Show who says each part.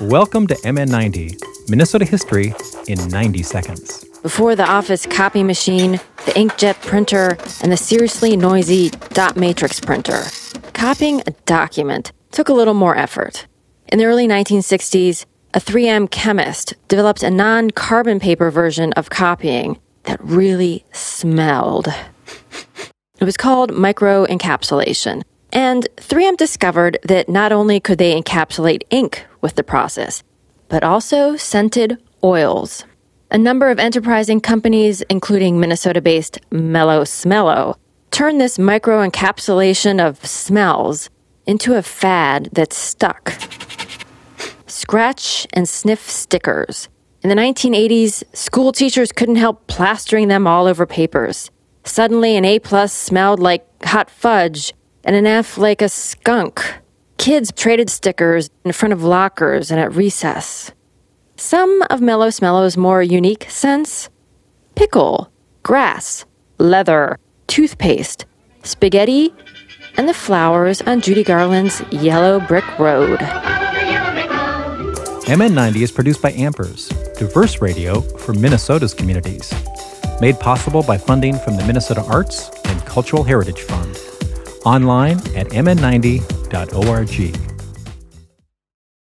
Speaker 1: Welcome to MN90, Minnesota history in 90 seconds.
Speaker 2: Before the office copy machine, the inkjet printer, and the seriously noisy dot matrix printer, copying a document took a little more effort. In the early 1960s, a 3M chemist developed a non carbon paper version of copying that really smelled. It was called microencapsulation. And 3M discovered that not only could they encapsulate ink with the process, but also scented oils. A number of enterprising companies, including Minnesota based Mello Smello, turned this micro encapsulation of smells into a fad that stuck. Scratch and sniff stickers. In the 1980s, school teachers couldn't help plastering them all over papers. Suddenly, an A plus smelled like hot fudge, and an F like a skunk. Kids traded stickers in front of lockers and at recess. Some of Mello Smello's more unique scents pickle, grass, leather, toothpaste, spaghetti, and the flowers on Judy Garland's Yellow Brick Road.
Speaker 1: MN90 is produced by Ampers, diverse radio for Minnesota's communities. Made possible by funding from the Minnesota Arts and Cultural Heritage Fund. Online at mn90.org.